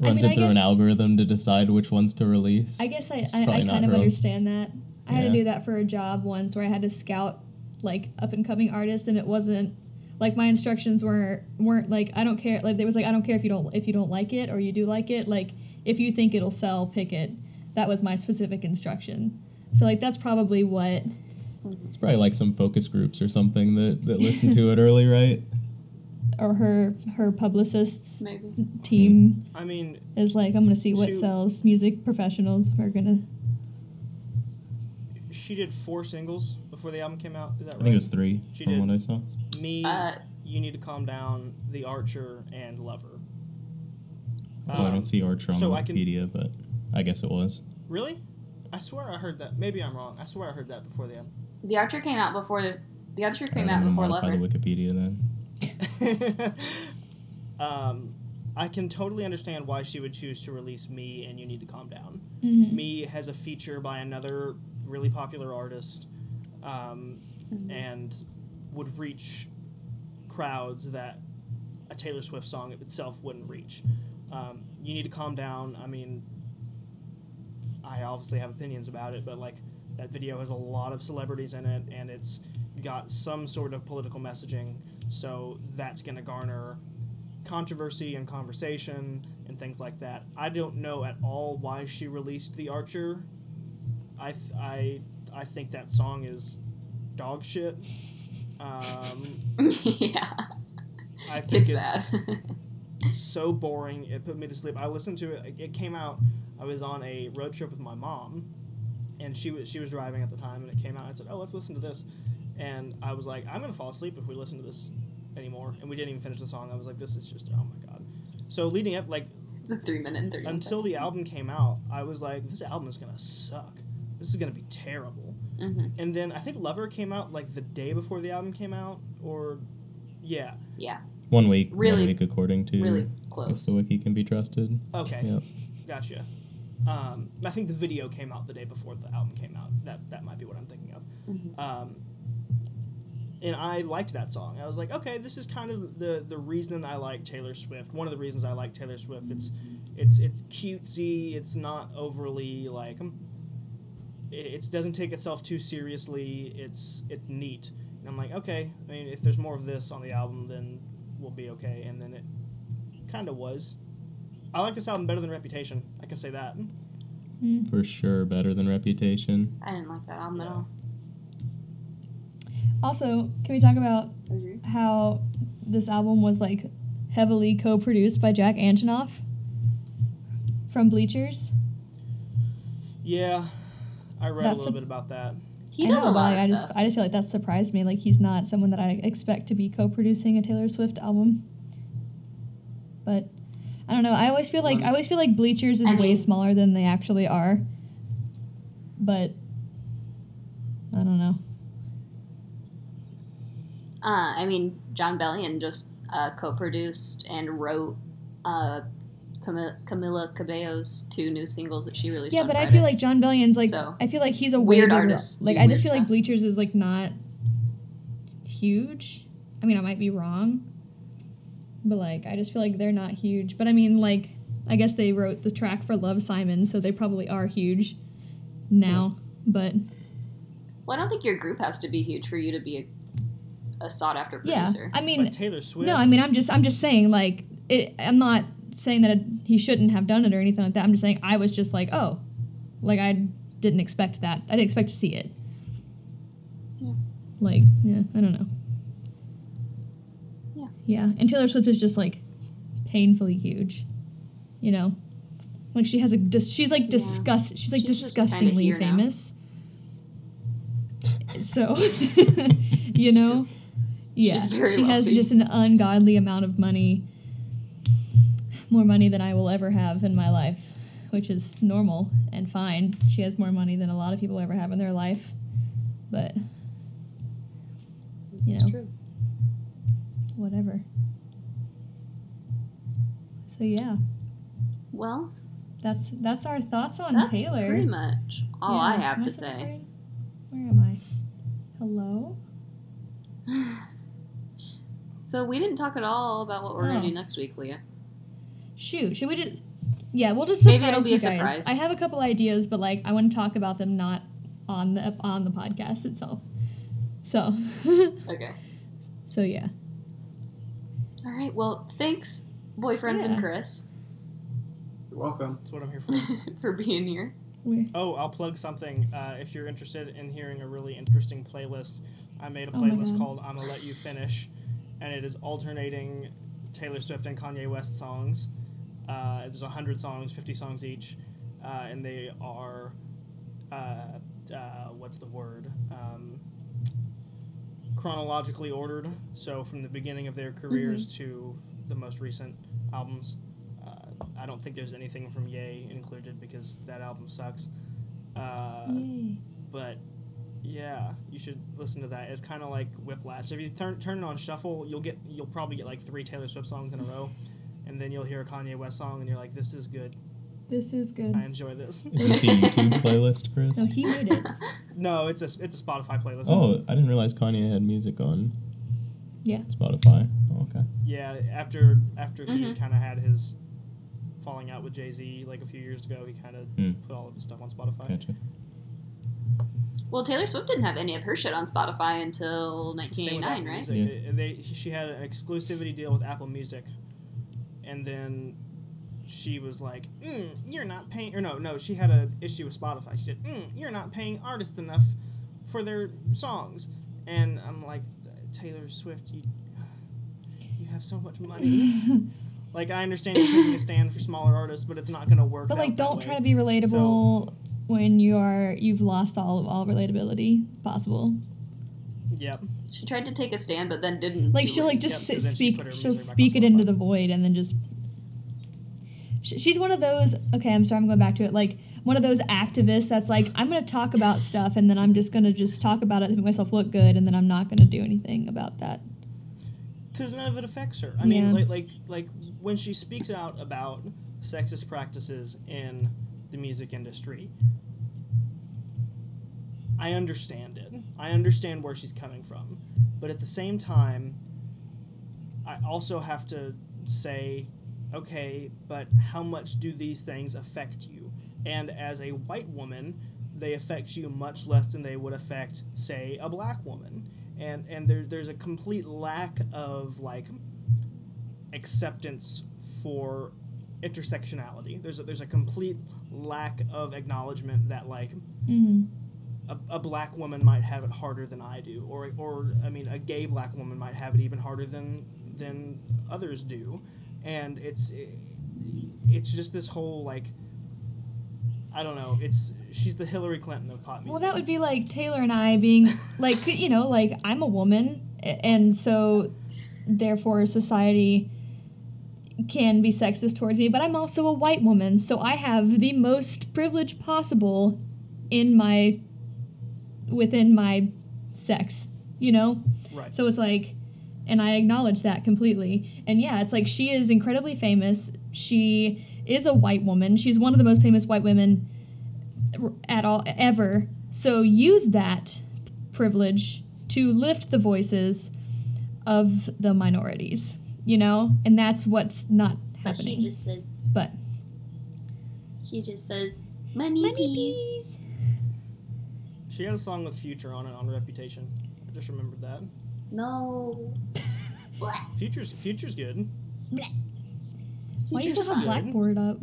I runs mean, it I through an algorithm to decide which ones to release. I guess I, I, I kind of her own- understand that. I had to do that for a job once where I had to scout like up and coming artists, and it wasn't like my instructions were weren't like I don't care. Like it was like I don't care if you don't if you don't like it or you do like it. Like if you think it'll sell, pick it. That was my specific instruction. So like that's probably what It's probably like some focus groups or something that, that listen to it early, right? or her her publicists Maybe. team I mean, is like I'm gonna see what To- sells. Music professionals are gonna. she did four singles before the album came out. Is that right I think it was three She from did. what I saw. Me, Uh, You Need to Calm Down, The Archer, and Lover. Oh, I Um, don't see Archer on so I can- Wikipedia, but I guess it was. Really? I swear I heard that. Maybe I'm wrong. I swear I heard that before the album. The Archer came out before the. The Archer came out before modify Lover. the Wikipedia then. um, I can totally understand why she would choose to release Me and You Need to Calm Down. Mhm. Me has a feature by another really popular artist um, Mhm. and would reach crowds that a Taylor Swift song itself wouldn't reach. Um, you Need to Calm Down, I mean, I obviously have opinions about it, but like that video has a lot of celebrities in it and it's got some sort of political messaging, so that's going to garner controversy and conversation and things like that. I don't know at all why she released The Archer. I th- I I think that song is dog shit. Um, yeah. I think It's it's, so boring. It put me to sleep. I listened to it. It came out. I was on a road trip with my mom, and she was she was driving at the time, and it came out. I said, "Oh, let's listen to this," and I was like, "I'm gonna fall asleep if we listen to this anymore." And we didn't even finish the song. I was like, "This is just oh my god." So leading up, like it's a three minute and 30 until the album came out, I was like, "This album is gonna suck. This is gonna be terrible." Hmm And then I think Lover came out like the day before the album came out, or yeah, Yeah. One week, Really- one week according to Really if close. the wiki can be trusted. okay. Yep. Gotcha. Um, I think the video came out the day before the album came out. That that might be what I'm thinking of. Mhm. Um, and I liked that song. I was like, okay, this is kind of the the reason I like Taylor Swift. One of the reasons I like Taylor Swift. It's it's it's cutesy. It's not overly like. It it doesn't take itself too seriously. It's it's neat. And I'm like, okay. I mean, if there's more of this on the album, then we'll be okay. And then it kind of was. I like this album better than Reputation. I can say that. Hmm. For sure, better than Reputation. I didn't like that album at Yeah. all. Also, can we talk about how this album was like heavily co-produced by Jack Antonoff from Bleachers? Yeah, I read That's a little a- bit about that. He I know, a but, lot like, of I stuff. just I just feel like that surprised me. Like he's not someone that I expect to be co-producing a Taylor Swift album. But I don't know. I always feel like I always feel like Bleachers is I way mean- smaller than they actually are. But I don't know. Uh, I mean, Jon Bellion just uh, co-produced and wrote uh, Camila, Camila Cabello's two new singles that she released. Yeah, on but I feel like Jon Bellion's like So, I feel like he's a weird way bigger, artists Like I just weird feel like. Bleachers is like not huge. I mean, I might be wrong, but like I just feel like they're not huge. But I mean, like I guess they wrote the track for Love Simon, so they probably are huge now. But well, I don't think your group has to be huge for you to be a, a sought-after producer. yeah. I mean, But Taylor Swift. no, I mean I'm just I'm just saying like it, I'm not saying that he shouldn't have done it or anything like that. I'm just saying I was just like oh, like I didn't expect that. I didn't expect to see it. Yeah. Like yeah, I don't know. Yeah. Yeah, and Taylor Swift is just like painfully huge, you know. Like she has a dis- she's like disgust she's like She's disgustingly famous. So, you know, yeah, She's very she has just an ungodly amount of money, more money than I will ever have in my life, which is normal and fine. She has more money than a lot of people ever have in their life, but This you know. true. whatever. So yeah, Well, that's that's our thoughts on that's Taylor. pretty much all Yeah, I have to say. Where am I? Hello. So we didn't talk at all about what we're Oh. gonna do oh. next week, Leah. Shoot, should we just? Yeah, we'll just Maybe surprise it'll be you a guys. surprise. I have a couple ideas, but like I want to talk about them not on the on the podcast itself. So, Okay. so yeah. All right. Well, thanks, boyfriends and Chris, You're welcome. That's what I'm here for. for being here. We're, Oh, I'll plug something. Uh, if you're interested in hearing a really interesting playlist, I made a Oh playlist God. called "I'ma Let You Finish," and it is alternating Taylor Swift and Kanye West songs. Uh, there's hundred songs, fifty songs each, uh, and they are, uh, uh, what's the word? Um, chronologically ordered. So from the beginning of their careers to the most recent albums. Uh, I don't think there's anything from Ye included because that album sucks. Uh, but yeah, you should listen to that. It's kind of like Whiplash. If you turn turn it on shuffle, you'll get you'll probably get like three Taylor Swift songs in a row, and then you'll hear a Kanye West song, and you're like, "This is good. This is good. I enjoy this." Is this a YouTube playlist, Chris? No, he made it. No, it's a it's a Spotify playlist. Oh, I didn't realize Kanye had music on Yeah. Spotify. Oh, okay. Yeah, after after he Mhm. kind of had his falling out with Jay Z like a few years ago, he kind of Hmm. put all of his stuff on Spotify. Gotcha. Well, Taylor Swift didn't have any of her shit on Spotify until Same with 1989, right? Music. Uh, They, she had an exclusivity deal with Apple Music, and then she was like, mm, "You're not paying." Or no, no, she had an issue with Spotify. She said, mm, "You're not paying artists enough for their songs," and I'm like, "Taylor Swift, you, you have so much money." like I understand you're taking a stand for smaller artists, but it's not going to work. But like, don't try to be relatable when you are you've lost all of all relatability possible. Yep. She tried to take a stand, but then didn't. Like she'll like just Yep, 'cause sit, then she speak. She'll music back on speak it into the void and then just. She's one of those. Okay, I'm sorry. I'm going back to it. Like one of those activists that's like, I'm going to talk about stuff and then I'm just going to just talk about it to make myself look good and then I'm not going to do anything about that. because none of it affects her. I mean, like, like like when she speaks out about sexist practices in the music industry, I understand it. I understand where she's coming from, But at the same time, I also have to say, okay, but how much do these things affect you? And as a white woman, they affect you much less than they would affect, say, a black woman. And and there, there's a complete lack of like acceptance for intersectionality. There's a, there's a complete lack of acknowledgement that like hmm a, a black woman might have it harder than I do, or or I mean, a gay black woman might have it even harder than than others do, and it's it's just this whole like I don't know. It's she's the Hillary Clinton of pop music. Well, that would be like Taylor and I being like, you know, like I'm a woman, and so therefore society can be sexist towards me, but I'm also a white woman, so I have the most privilege possible in my within my sex, you know? right. So it's like, and I acknowledge that completely. And yeah, it's like she is incredibly famous. She is a white woman. She's one of the most famous white women at all ever. So use that privilege to lift the voices of the minorities, you know? And that's what's not happening. But she happening. just says, But she just says, money, money please. please. She had a song with Future on it on Reputation. I just remembered that. No. Blah. Future's Future's good. Why do you still have a Blackboard up?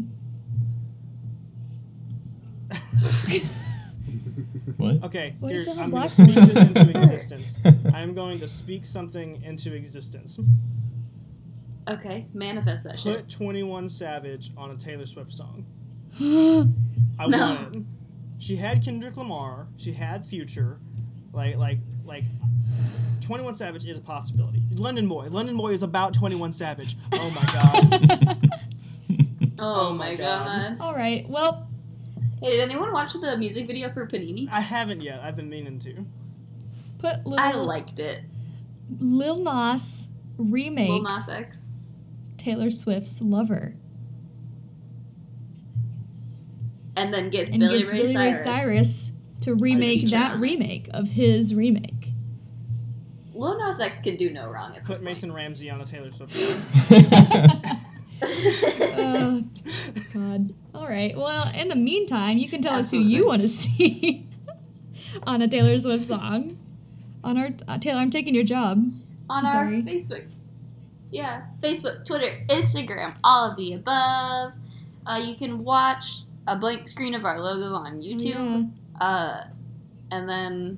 What? Okay, Why do you here, still have I'm going to Blackboard? speak this into existence. I'm going to speak something into existence. Okay, manifest that shit. Put 21 Savage on a Taylor Swift song. I No. want it. She had Kendrick Lamar. She had Future. Like, like, like. 21 Savage is a possibility. London Boy. London Boy is about 21 Savage. Oh my god. Oh, Oh my my god. God. All right. Well, Hey, did anyone watch the music video for Panini? I haven't yet. I've been meaning to. put Lil, I liked it. Lil Nas remakes Lil Nas X. Taylor Swift's Lover And then gets and Billy, gets Ray, Billy Cyrus. Ray Cyrus to remake feature that on remake of his remake. Lil Nas X can do no wrong at Put this Mason Ramsey on a Taylor Swift song. Oh God. All right. Well, in the meantime, you can tell us who you want to see on a Taylor Swift song. On our uh, Taylor, I'm taking your job. on I'm our sorry. Facebook. Yeah, Facebook, Twitter, Instagram, all of the above. Uh, you can watch a blank screen of our logo on YouTube. Uh, and then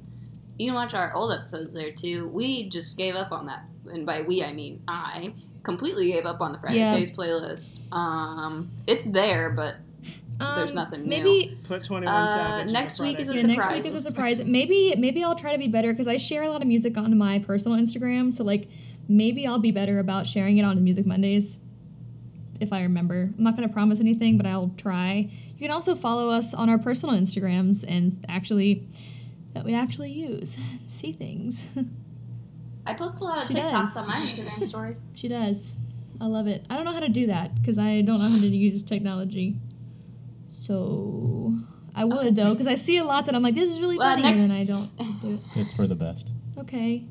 you can watch our old episodes there too. We just gave up on that, and by we I mean I completely gave up on the Friday Yeah. Days playlist. Um, it's there, but There's Um, nothing new. Maybe Put 21 Uh, Savage. next week is a Friday yeah, next week surprise. is a surprise. Maybe maybe I'll try to be better because I share a lot of music on my personal Instagram. So like maybe I'll be better about sharing it on Music Mondays if I remember. I'm not gonna promise anything, but I'll try. You can also follow us on our personal Instagrams and actually that we actually use see things. I post a lot of She TikToks does. on my Instagram story. she does. I love it. I don't know how to do that because I don't know how to use technology. So I would though because I see a lot that I'm like this is really Well, funny next- and then I don't do it. It's for the best. Okay.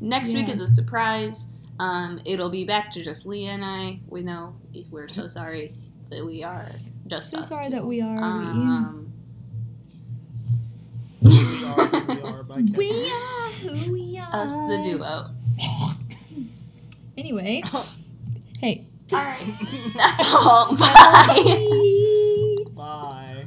Next week is a surprise. Um, it'll be back to just Leah and I. We know we're so sorry that we are just so us sorry two. that we are. Um, we are who we are by we, Kevin. we are who we are. us the duo. Anyway. hey. All right, that's all. Bye. Bye. Bye.